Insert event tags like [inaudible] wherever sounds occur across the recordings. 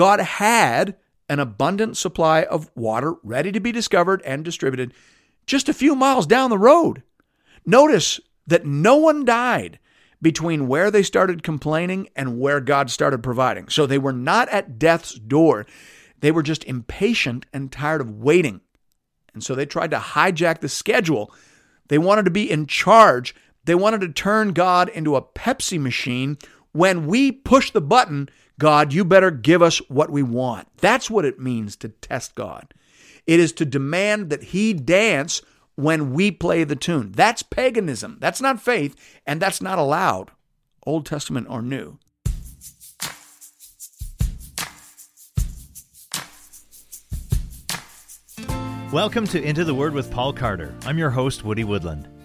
God had an abundant supply of water ready to be discovered and distributed just a few miles down the road. Notice that no one died between where they started complaining and where God started providing. So they were not at death's door. They were just impatient and tired of waiting. And so they tried to hijack the schedule. They wanted to be in charge. They wanted to turn God into a Pepsi machine. When we push the button, God, you better give us what we want. That's what it means to test God. It is to demand that He dance when we play the tune. That's paganism. That's not faith, and that's not allowed, Old Testament or New. Welcome to Into the Word with Paul Carter. I'm your host, Woody Woodland.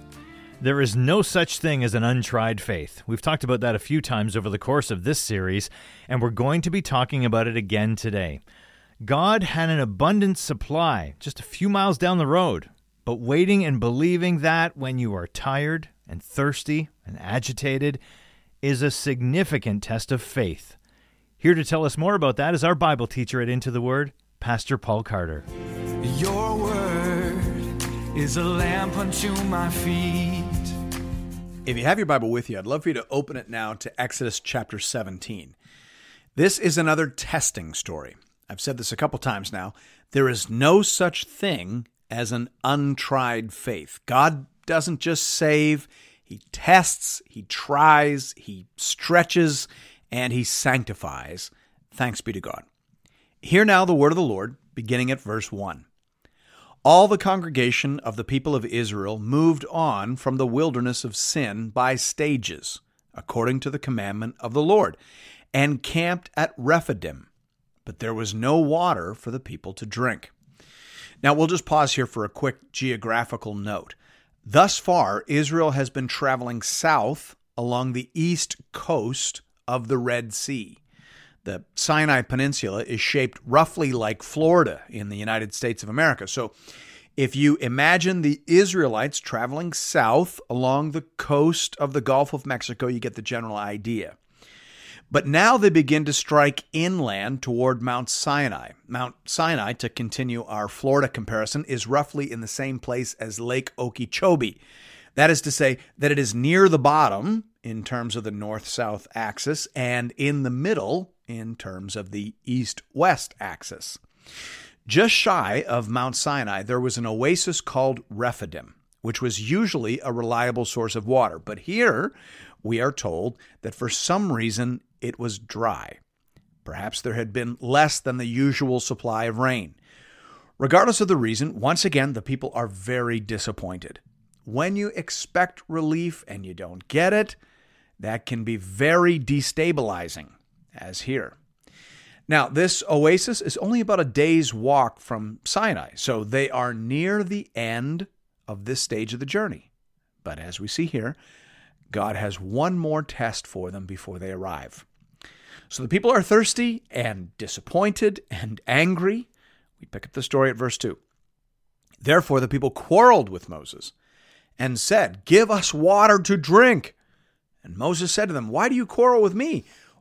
There is no such thing as an untried faith. We've talked about that a few times over the course of this series, and we're going to be talking about it again today. God had an abundant supply just a few miles down the road, but waiting and believing that when you are tired and thirsty and agitated is a significant test of faith. Here to tell us more about that is our Bible teacher at Into the Word, Pastor Paul Carter. Your word is a lamp unto my feet. If you have your Bible with you, I'd love for you to open it now to Exodus chapter 17. This is another testing story. I've said this a couple times now. There is no such thing as an untried faith. God doesn't just save, He tests, He tries, He stretches, and He sanctifies. Thanks be to God. Hear now the word of the Lord, beginning at verse 1. All the congregation of the people of Israel moved on from the wilderness of sin by stages, according to the commandment of the Lord, and camped at Rephidim. But there was no water for the people to drink. Now, we'll just pause here for a quick geographical note. Thus far, Israel has been traveling south along the east coast of the Red Sea. The Sinai Peninsula is shaped roughly like Florida in the United States of America. So, if you imagine the Israelites traveling south along the coast of the Gulf of Mexico, you get the general idea. But now they begin to strike inland toward Mount Sinai. Mount Sinai, to continue our Florida comparison, is roughly in the same place as Lake Okeechobee. That is to say, that it is near the bottom in terms of the north south axis and in the middle in terms of the east west axis. Just shy of Mount Sinai, there was an oasis called Rephidim, which was usually a reliable source of water. But here we are told that for some reason it was dry. Perhaps there had been less than the usual supply of rain. Regardless of the reason, once again, the people are very disappointed. When you expect relief and you don't get it, that can be very destabilizing as here. Now, this oasis is only about a day's walk from Sinai, so they are near the end of this stage of the journey. But as we see here, God has one more test for them before they arrive. So the people are thirsty and disappointed and angry. We pick up the story at verse 2. Therefore, the people quarreled with Moses and said, Give us water to drink. And Moses said to them, Why do you quarrel with me?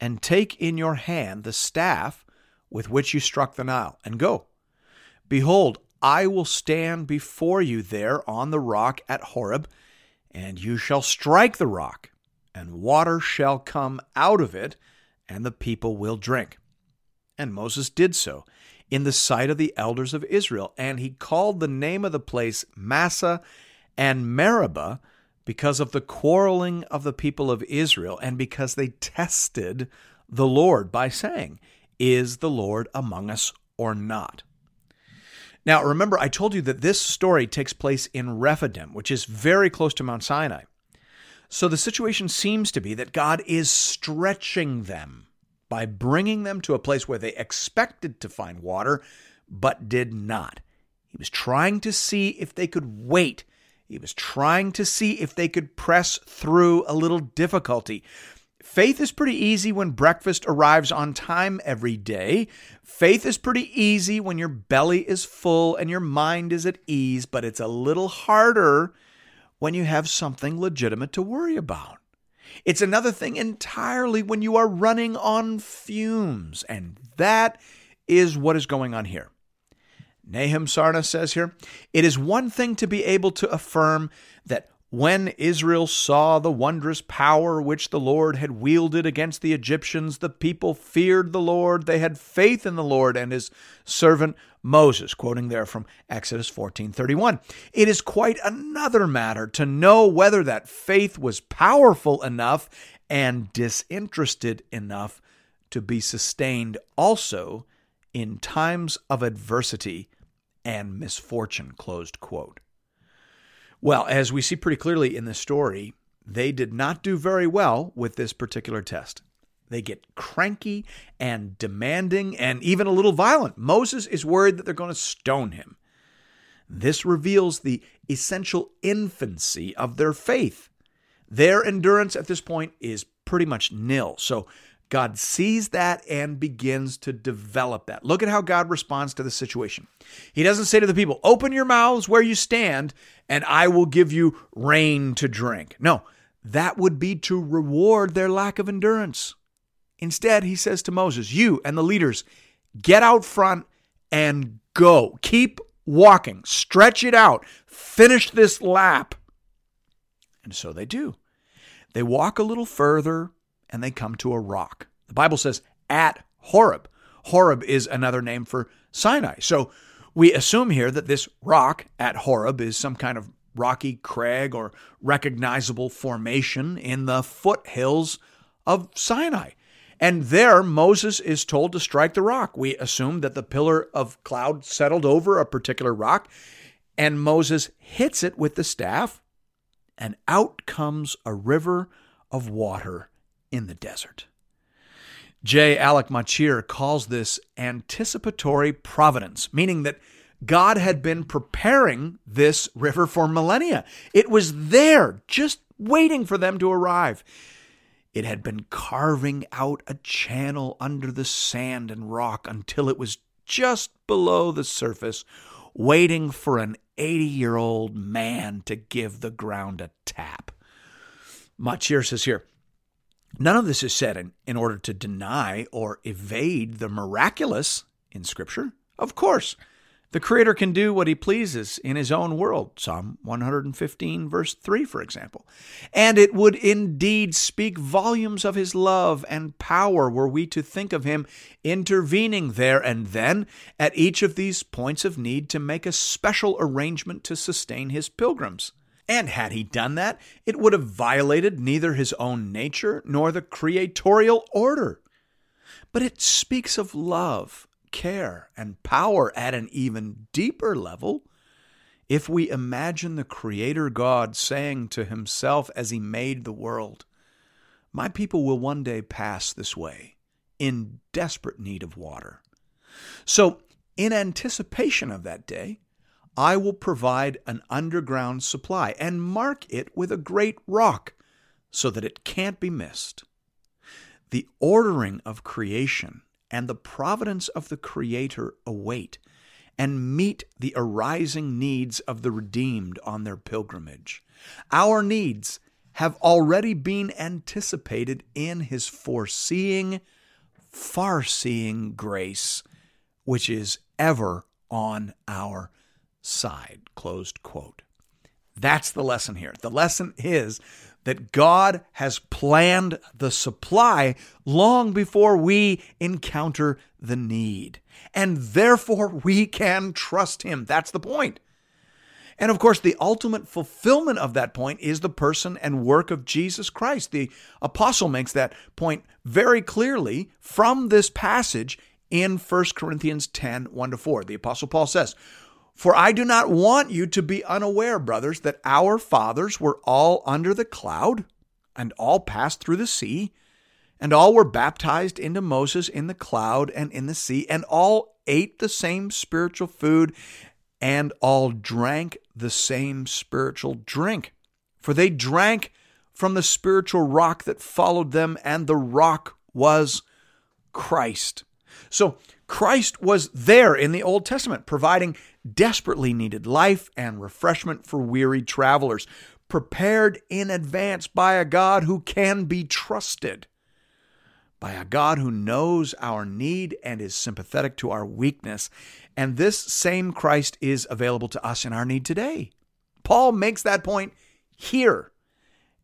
and take in your hand the staff with which you struck the Nile, and go. Behold, I will stand before you there on the rock at Horeb, and you shall strike the rock, and water shall come out of it, and the people will drink. And Moses did so in the sight of the elders of Israel, and he called the name of the place Massah and Meribah because of the quarreling of the people of Israel and because they tested the Lord by saying, Is the Lord among us or not? Now, remember, I told you that this story takes place in Rephidim, which is very close to Mount Sinai. So the situation seems to be that God is stretching them. by bringing them to a place where they expected to find water, but did not. He was trying to see if they could wait. He was trying to see if they could press through a little difficulty. Faith is pretty easy when breakfast arrives on time every day. Faith is pretty easy when your belly is full and your mind is at ease, but it's a little harder when you have something legitimate to worry about. It's another thing entirely when you are running on fumes, and that is what is going on here. Nahum Sarna says here, it is one thing to be able to affirm that when Israel saw the wondrous power which the Lord had wielded against the Egyptians, the people feared the Lord. They had faith in the Lord and his servant Moses, quoting there from Exodus 14:31. It is quite another matter to know whether that faith was powerful enough and disinterested enough to be sustained also in times of adversity and misfortune, closed quote. Well, as we see pretty clearly in this story, they did not do very well with this particular test. They get cranky and demanding and even a little violent. Moses is worried that they're going to stone him. This reveals the essential infancy of their faith. Their endurance at this point is pretty much nil. So God sees that and begins to develop that. Look at how God responds to the situation. He doesn't say to the people, Open your mouths where you stand, and I will give you rain to drink. No, that would be to reward their lack of endurance. Instead, he says to Moses, You and the leaders, get out front and go. Keep walking, stretch it out, finish this lap. And so they do. They walk a little further and they come to a rock. The Bible says at Horeb. Horeb is another name for Sinai. So we assume here that this rock at Horeb is some kind of rocky crag or recognizable formation in the foothills of Sinai. And there, Moses is told to strike the rock. We assume that the pillar of cloud settled over a particular rock, and Moses hits it with the staff, and out comes a river of water in the desert. J. Alec Motyer calls this anticipatory providence, meaning that God had been preparing this river for millennia. It was there, just waiting for them to arrive. It had been carving out a channel under the sand and rock until it was just below the surface, waiting for an 80 year old man to give the ground a tap. Motyer says here, None of this is said in, in order to deny or evade the miraculous in Scripture. Of course, the Creator can do what He pleases in His own world. Psalm 115, verse 3, for example. And it would indeed speak volumes of His love and power were we to think of Him intervening there and then at each of these points of need to make a special arrangement to sustain His pilgrims. And had he done that, it would have violated neither his own nature nor the creatorial order. But it speaks of love, care, and power at an even deeper level. If we imagine the Creator God saying to himself as he made the world, My people will one day pass this way in desperate need of water. So, in anticipation of that day, I will provide an underground supply and mark it with a great rock so that it can't be missed. The ordering of creation and the providence of the Creator await and meet the arising needs of the redeemed on their pilgrimage. Our needs have already been anticipated in His foreseeing, far seeing grace, which is ever on our side. Closed quote. That's the lesson here. The lesson is that God has planned the supply long before we encounter the need. And therefore, we can trust Him. That's the point. And of course, the ultimate fulfillment of that point is the person and work of Jesus Christ. The apostle makes that point very clearly from this passage in 1 Corinthians 10 1 to 4. The apostle Paul says, for I do not want you to be unaware, brothers, that our fathers were all under the cloud and all passed through the sea, And all were baptized into Moses in the cloud and in the sea, and all ate the same spiritual food, and all drank the same spiritual drink. For they drank from the spiritual rock that followed them, and the rock was Christ. So Christ was there in the Old Testament, providing desperately needed life and refreshment for weary travelers, prepared in advance by a God who can be trusted by a God who knows our need and is sympathetic to our weakness. And this same Christ is available to us in our need today. Paul makes that point here,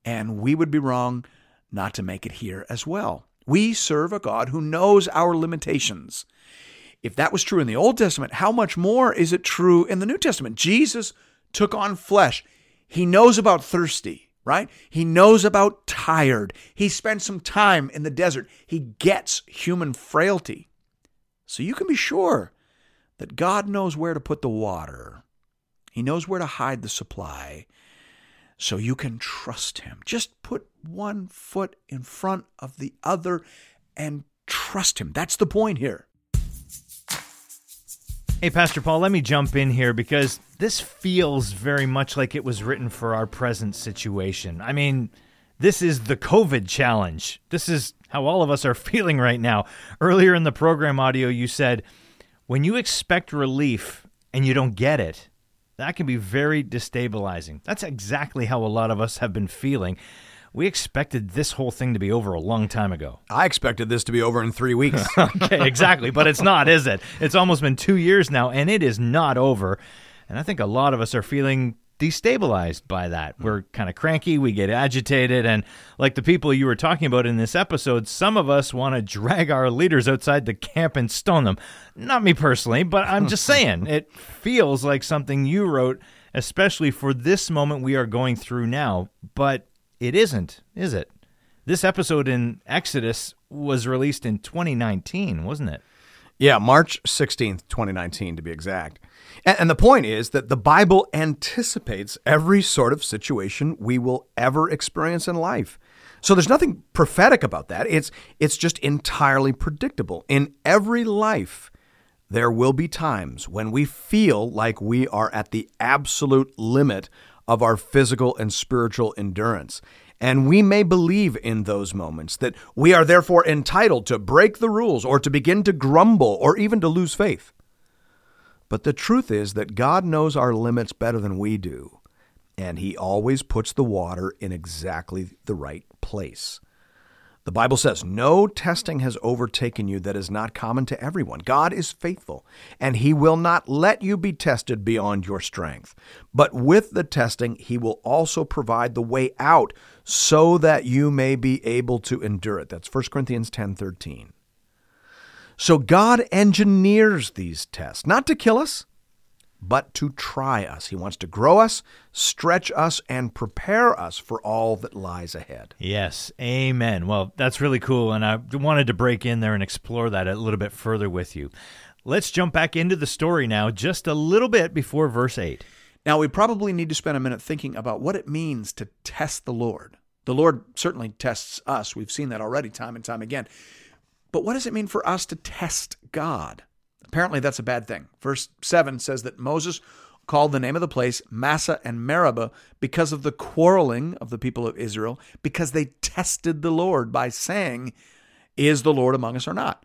and we would be wrong not to make it here as well. We serve a God who knows our limitations. If that was true in the Old Testament, how much more is it true in the New Testament? Jesus took on flesh. He knows about thirsty right? He knows about tired. He spent some time in the desert. He gets human frailty. So you can be sure that God knows where to put the water. He knows where to hide the supply. So you can trust him. Just put one foot in front of the other and trust him. That's the point here. Hey, Pastor Paul, let me jump in here because this feels very much like it was written for our present situation. I mean, this is the COVID challenge. This is how all of us are [laughs] feeling right now. Earlier in the program audio, you said, when you expect relief and you don't get it, that can be very destabilizing. That's exactly how a lot of us have been feeling we expected this whole thing to be over a long time ago. I expected this to be over in three weeks. [laughs] okay, exactly. But it's not, is it? It's almost been two years now, and it is not over. And I think a lot of us are feeling destabilized by that. Hmm. We're kind of cranky, we get agitated, and like the people you were talking about in this episode, some of us want to drag our leaders outside the camp and stone them. Not me personally, but I'm just [laughs] saying, it feels like something you wrote, especially for this moment we are going through now. But it isn't, is it? This episode in Exodus was released in 2019, wasn't it? Yeah, March 16th, 2019, to be exact. And, the point is that the Bible anticipates every sort of situation we will ever experience in life. So there's nothing prophetic about that. It's, it's just entirely predictable. In every life, there will be times when we feel like we are at the absolute limit of our physical and spiritual endurance. And we may believe in those moments that we are therefore entitled to break the rules or to begin to grumble or even to lose faith. But the truth is that God knows our limits better than we do, and He always puts the water in exactly the right place. The Bible says, No testing has overtaken you that is not common to everyone. God is faithful, and He will not let you be tested beyond your strength. But with the testing, He will also provide the way out so that you may be able to endure it. That's 1 Corinthians 10 13. So God engineers these tests, not to kill us, but to try us. He wants to grow us, stretch us, and prepare us for all that lies ahead. Yes, amen. Well, that's really cool. And I wanted to break in there and explore that a little bit further with you. Let's jump back into the story now, just a little bit before verse 8. Now, we probably need to spend a minute thinking about what it means to test the Lord. The Lord certainly tests us. We've seen that already time and time again. But what does it mean for us to test God? Apparently, that's a bad thing. Verse 7 says that Moses called the name of the place Massah and Meribah because of the quarreling of the people of Israel, because they tested the Lord by saying, Is the Lord among us or not?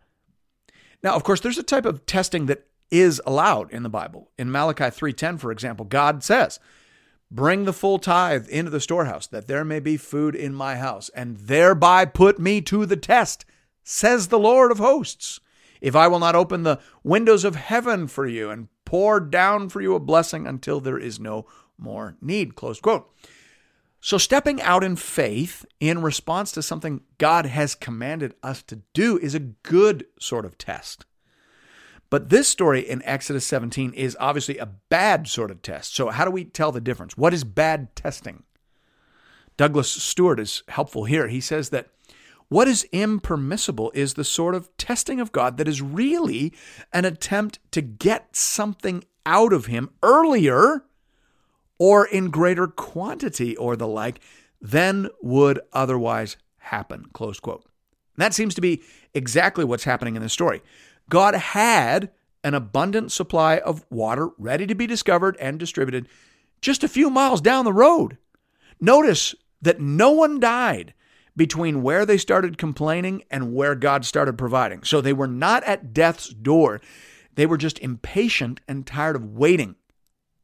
Now, of course, there's a type of testing that is allowed in the Bible. In Malachi 3:10, for example, God says, Bring the full tithe into the storehouse, that there may be food in my house, and thereby put me to the test, says the Lord of hosts if I will not open the windows of heaven for you and pour down for you a blessing until there is no more need. Close quote. So, stepping out in faith in response to something God has commanded us to do is a good sort of test. But this story in Exodus 17 is obviously a bad sort of test. So, how do we tell the difference? What is bad testing? Douglas Stuart is helpful here. He says that what is impermissible is the sort of testing of God that is really an attempt to get something out of Him earlier or in greater quantity or the like than would otherwise happen. Close quote. That seems to be exactly what's happening in this story. God had an abundant supply of water ready to be discovered and distributed just a few miles down the road. Notice that no one died between where they started complaining and where God started providing. So they were not at death's door. They were just impatient and tired of waiting.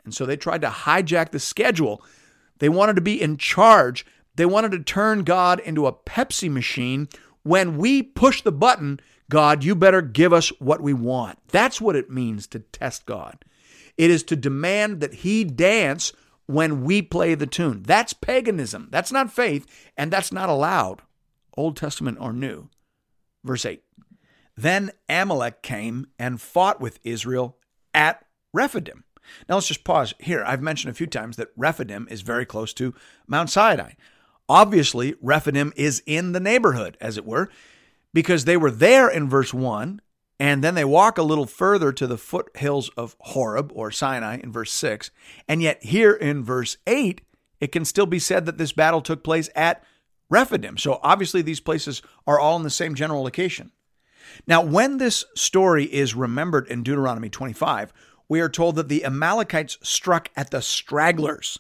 And so they tried to hijack the schedule. They wanted to be in charge. They wanted to turn God into a Pepsi machine. When we push the button, God, you better give us what we want. That's what it means to test God. It is to demand that He dance when we play the tune. That's paganism. That's not faith, and that's not allowed, Old Testament or New. Verse 8 Then Amalek came and fought with Israel at Rephidim. Now let's just pause here. I've mentioned a few times that Rephidim is very close to Mount Sinai. Obviously, Rephidim is in the neighborhood, as it were, because they were there in verse 1 and then they walk a little further to the foothills of Horeb or Sinai in verse 6. And yet, here in verse 8, it can still be said that this battle took place at Rephidim. So obviously, these places are all in the same general location. Now, when this story is remembered in Deuteronomy 25, we are told that the Amalekites struck at the stragglers,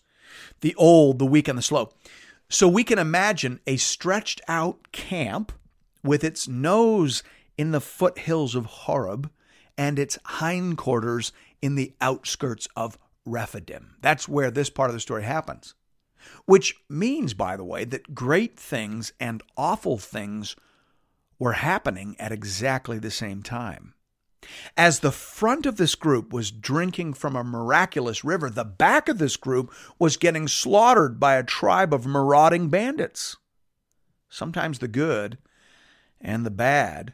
the old, the weak, and the slow. So we can imagine a stretched out camp with its nose in the foothills of Horeb and its hindquarters in the outskirts of Rephidim. That's where this part of the story happens. Which means, by the way, that great things and awful things were happening at exactly the same time. As the front of this group was drinking from a miraculous river, the back of this group was getting slaughtered by a tribe of marauding bandits. Sometimes the good and the bad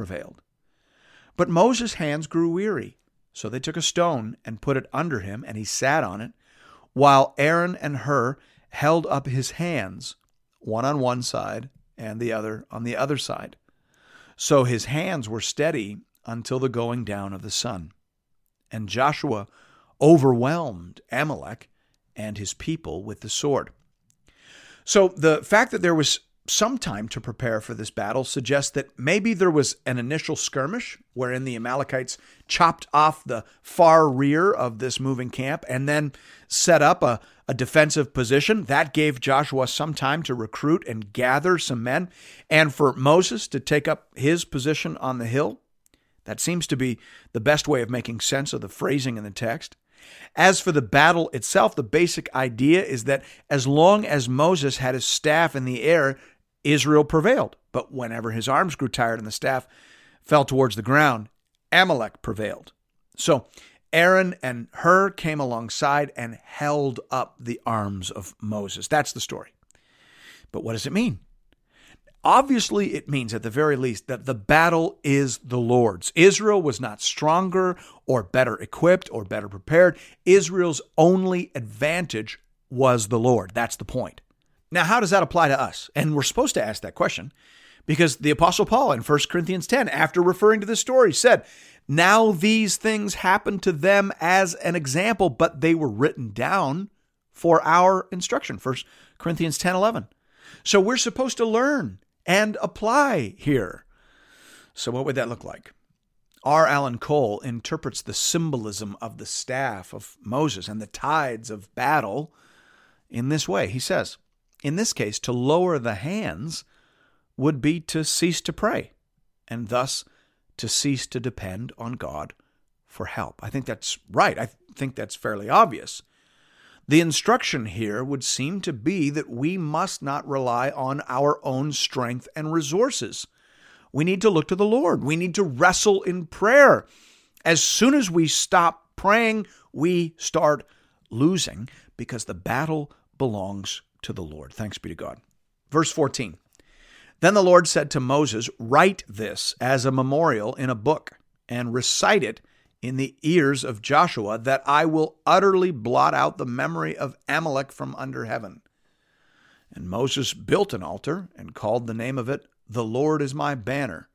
prevailed. But Moses' hands grew weary, so they took a stone and put it under him, and he sat on it, while Aaron and Hur held up his hands, one on one side and the other on the other side. So his hands were steady until the going down of the sun. And Joshua overwhelmed Amalek and his people with the sword. So the fact that there was some time to prepare for this battle suggests that maybe there was an initial skirmish wherein the Amalekites chopped off the far rear of this moving camp and then set up a, a defensive position. That gave Joshua some time to recruit and gather some men, and for Moses to take up his position on the hill. That seems to be the best way of making sense of the phrasing in the text. As for the battle itself, the basic idea is that as long as Moses had his staff in the air, Israel prevailed. But whenever his arms grew tired and the staff fell towards the ground, Amalek prevailed. So Aaron and Hur came alongside and held up the arms of Moses. That's the story. But what does it mean? Obviously, it means at the very least that the battle is the Lord's. Israel was not stronger or better equipped or better prepared. Israel's only advantage was the Lord. That's the point. Now, how does that apply to us? And we're supposed to ask that question because the Apostle Paul in 1 Corinthians 10, after referring to this story, said, Now these things happened to them as an example, but they were written down for our instruction. 1 Corinthians 10 11. So we're supposed to learn and apply here. So, what would that look like? R. Alan Cole interprets the symbolism of the staff of Moses and the tides of battle in this way. He says, in this case, to lower the hands would be to cease to pray and thus to cease to depend on God for help. I think that's right. I think that's fairly obvious. The instruction here would seem to be that we must not rely on our own strength and resources. We need to look to the Lord. We need to wrestle in prayer. As soon as we stop praying, we start losing because the battle belongs to the Lord. Thanks be to God. Verse 14 Then the Lord said to Moses, Write this as a memorial in a book and recite it in the ears of Joshua, that I will utterly blot out the memory of Amalek from under heaven. And Moses built an altar and called the name of it, The Lord is my banner,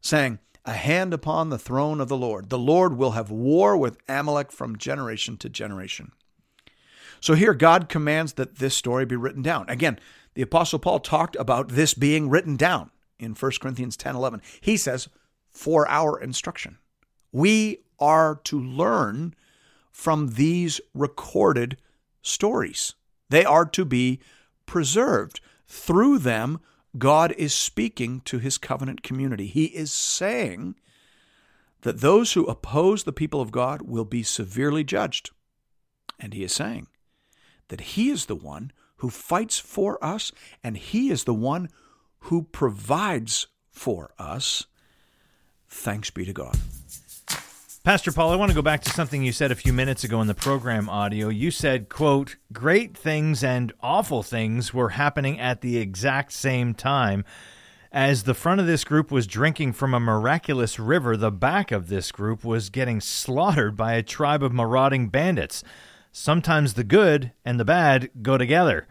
saying, A hand upon the throne of the Lord. The Lord will have war with Amalek from generation to generation. So here, God commands that this story be written down. Again, the Apostle Paul talked about this being written down in 1 Corinthians 10 11. He says, for our instruction. We are to learn from these recorded stories. They are to be preserved. Through them, God is speaking to his covenant community. He is saying that those who oppose the people of God will be severely judged. And he is saying that he is the one who fights for us and he is the one who provides for us. Thanks be to God. Pastor Paul, I want to go back to something you said a few minutes ago in the program audio. You said, quote, great things and awful things were happening at the exact same time. As the front of this group was drinking from a miraculous river, the back of this group was getting slaughtered by a tribe of marauding bandits. Sometimes the good and the bad go together.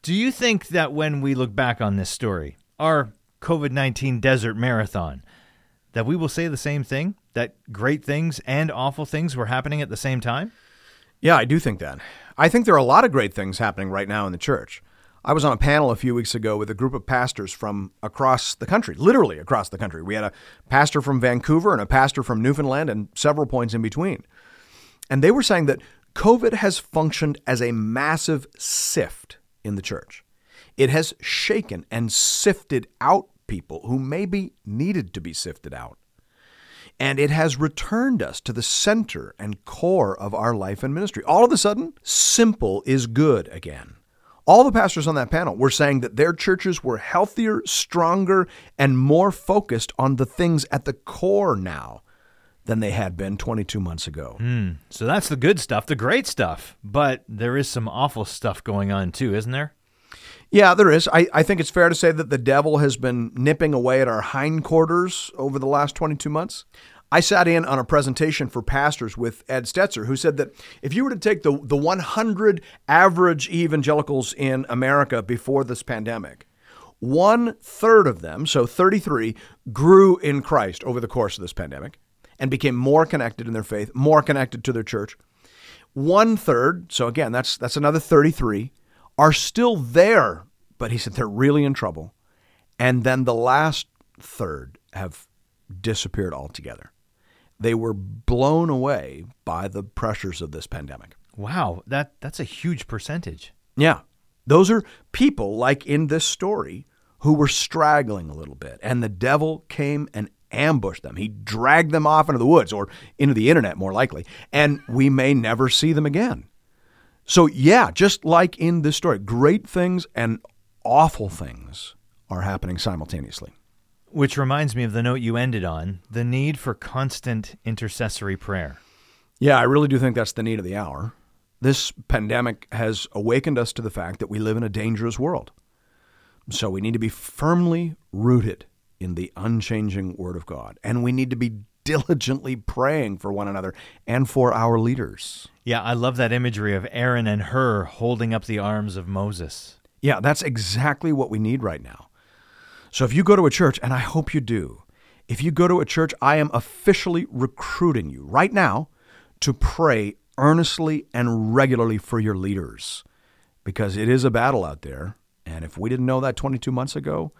Do you think that when we look back on this story, our COVID 19 desert marathon, that we will say the same thing? That great things and awful things were happening at the same time? Yeah, I do think that. I think there are a lot of great things happening right now in the church. I was on a panel a few weeks ago with a group of pastors from across the country, literally across the country. We had a pastor from Vancouver and a pastor from Newfoundland and several points in between. And they were saying that COVID has functioned as a massive sift in the church. It has shaken and sifted out people who maybe needed to be sifted out. And it has returned us to the center and core of our life and ministry. All of a sudden, simple is good again. All the pastors on that panel were saying that their churches were healthier, stronger, and more focused on the things at the core now than they had been 22 months ago. Mm, so that's the good stuff, the great stuff. But there is some awful stuff going on too, isn't there? Yeah, there is. I, I think it's fair to say that the devil has been nipping away at our hindquarters over the last 22 months. I sat in on a presentation for pastors with Ed Stetzer, who said that if you were to take the, the 100 average evangelicals in America before this pandemic, one third of them, so 33, grew in Christ over the course of this pandemic and became more connected in their faith, more connected to their church. One third, so again, that's that's another 33, are still there, but he said they're really in trouble. And then the last third have disappeared altogether. They were blown away by the pressures of this pandemic. Wow, that that's a huge percentage. Yeah. Those are people like in this story who were straggling a little bit and the devil came and ambushed them. He dragged them off into the woods or into the internet more likely, and we may never see them again. So yeah, just like in this story, great things and awful things are happening simultaneously. Which reminds me of the note you ended on the need for constant intercessory prayer. Yeah, I really do think that's the need of the hour. This pandemic has awakened us to the fact that we live in a dangerous world. So we need to be firmly rooted in the unchanging Word of God. And we need to be diligently praying for one another and for our leaders. Yeah, I love that imagery of Aaron and Hur holding up the arms of Moses. Yeah, that's exactly what we need right now. So if you go to a church, and I hope you do, if you go to a church, I am officially recruiting you right now to pray earnestly and regularly for your leaders because it is a battle out there. And if we didn't know that 22 months ago,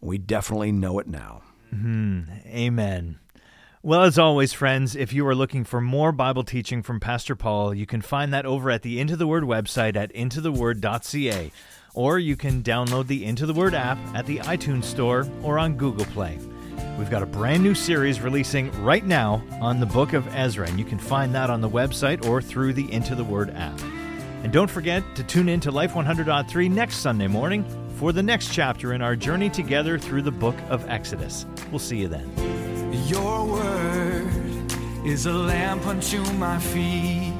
we definitely know it now. Mm-hmm. Amen. Well, as always, friends, if you are looking for more Bible teaching from Pastor Paul, you can find that over at the Into the Word website at intotheword.ca or you can download the Into the Word app at the iTunes Store or on Google Play. We've got a brand new series releasing right now on the book of Ezra, and you can find that on the website or through the Into the Word app. And don't forget to tune in to Life 100.3 next Sunday morning for the next chapter in our journey together through the book of Exodus. We'll see you then. Your word is a lamp unto my feet